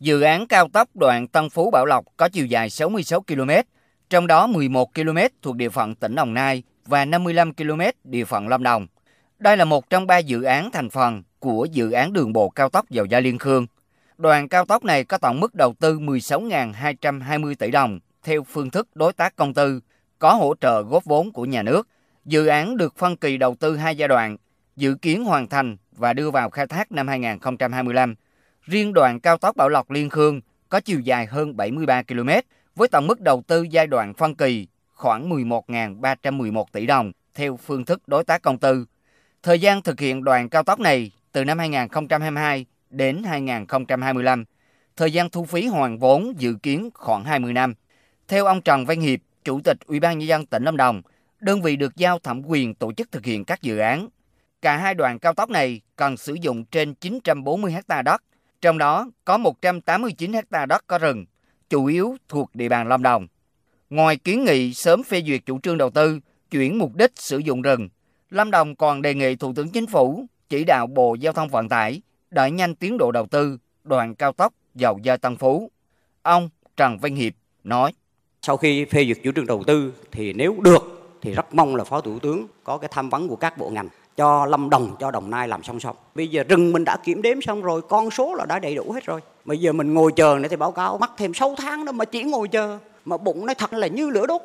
Dự án cao tốc đoạn Tân Phú Bảo Lộc có chiều dài 66 km, trong đó 11 km thuộc địa phận tỉnh Đồng Nai và 55 km địa phận Lâm Đồng. Đây là một trong ba dự án thành phần của dự án đường bộ cao tốc Dầu Gia Liên Khương. Đoạn cao tốc này có tổng mức đầu tư 16.220 tỷ đồng theo phương thức đối tác công tư, có hỗ trợ góp vốn của nhà nước. Dự án được phân kỳ đầu tư hai giai đoạn, dự kiến hoàn thành và đưa vào khai thác năm 2025. Riêng đoạn cao tốc Bảo Lộc Liên Khương có chiều dài hơn 73 km với tổng mức đầu tư giai đoạn phân kỳ khoảng 11.311 tỷ đồng theo phương thức đối tác công tư. Thời gian thực hiện đoạn cao tốc này từ năm 2022 đến 2025. Thời gian thu phí hoàn vốn dự kiến khoảng 20 năm. Theo ông Trần Văn Hiệp, Chủ tịch Ủy ban nhân dân tỉnh Lâm Đồng, đơn vị được giao thẩm quyền tổ chức thực hiện các dự án. Cả hai đoạn cao tốc này cần sử dụng trên 940 ha đất, trong đó có 189 ha đất có rừng, chủ yếu thuộc địa bàn Lâm Đồng. Ngoài kiến nghị sớm phê duyệt chủ trương đầu tư, chuyển mục đích sử dụng rừng, Lâm Đồng còn đề nghị Thủ tướng Chính phủ chỉ đạo Bộ Giao thông Vận tải đẩy nhanh tiến độ đầu tư đoạn cao tốc dầu dơi Tân Phú. Ông Trần Văn Hiệp nói. Sau khi phê duyệt chủ trương đầu tư thì nếu được thì rất mong là Phó Thủ tướng có cái tham vấn của các bộ ngành cho Lâm Đồng, cho Đồng Nai làm song song. Bây giờ rừng mình đã kiểm đếm xong rồi, con số là đã đầy đủ hết rồi. Bây giờ mình ngồi chờ nữa thì báo cáo mất thêm 6 tháng nữa mà chỉ ngồi chờ. Mà bụng nó thật là như lửa đốt.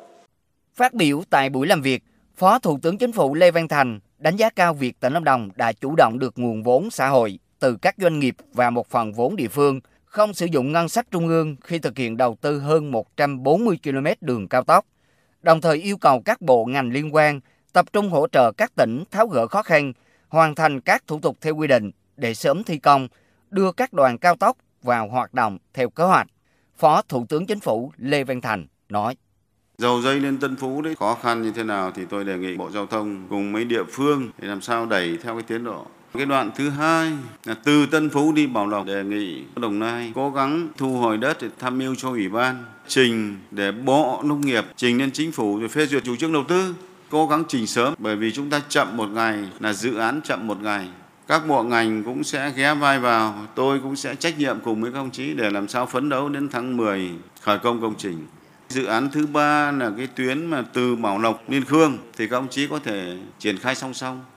Phát biểu tại buổi làm việc, Phó Thủ tướng Chính phủ Lê Văn Thành đánh giá cao việc tỉnh Lâm Đồng đã chủ động được nguồn vốn xã hội từ các doanh nghiệp và một phần vốn địa phương, không sử dụng ngân sách trung ương khi thực hiện đầu tư hơn 140 km đường cao tốc. Đồng thời yêu cầu các bộ ngành liên quan tập trung hỗ trợ các tỉnh tháo gỡ khó khăn, hoàn thành các thủ tục theo quy định để sớm thi công, đưa các đoàn cao tốc vào hoạt động theo kế hoạch. Phó Thủ tướng Chính phủ Lê Văn Thành nói. Dầu dây lên Tân Phú đấy khó khăn như thế nào thì tôi đề nghị Bộ Giao thông cùng mấy địa phương để làm sao đẩy theo cái tiến độ. Cái đoạn thứ hai là từ Tân Phú đi Bảo Lộc đề nghị Đồng Nai cố gắng thu hồi đất để tham mưu cho Ủy ban trình để Bộ Nông nghiệp trình lên Chính phủ rồi phê duyệt chủ trương đầu tư cố gắng trình sớm, bởi vì chúng ta chậm một ngày là dự án chậm một ngày. Các bộ ngành cũng sẽ ghé vai vào, tôi cũng sẽ trách nhiệm cùng với các ông chí để làm sao phấn đấu đến tháng 10 khởi công công trình. Dự án thứ ba là cái tuyến mà từ Bảo Lộc liên Khương, thì các ông chí có thể triển khai song song.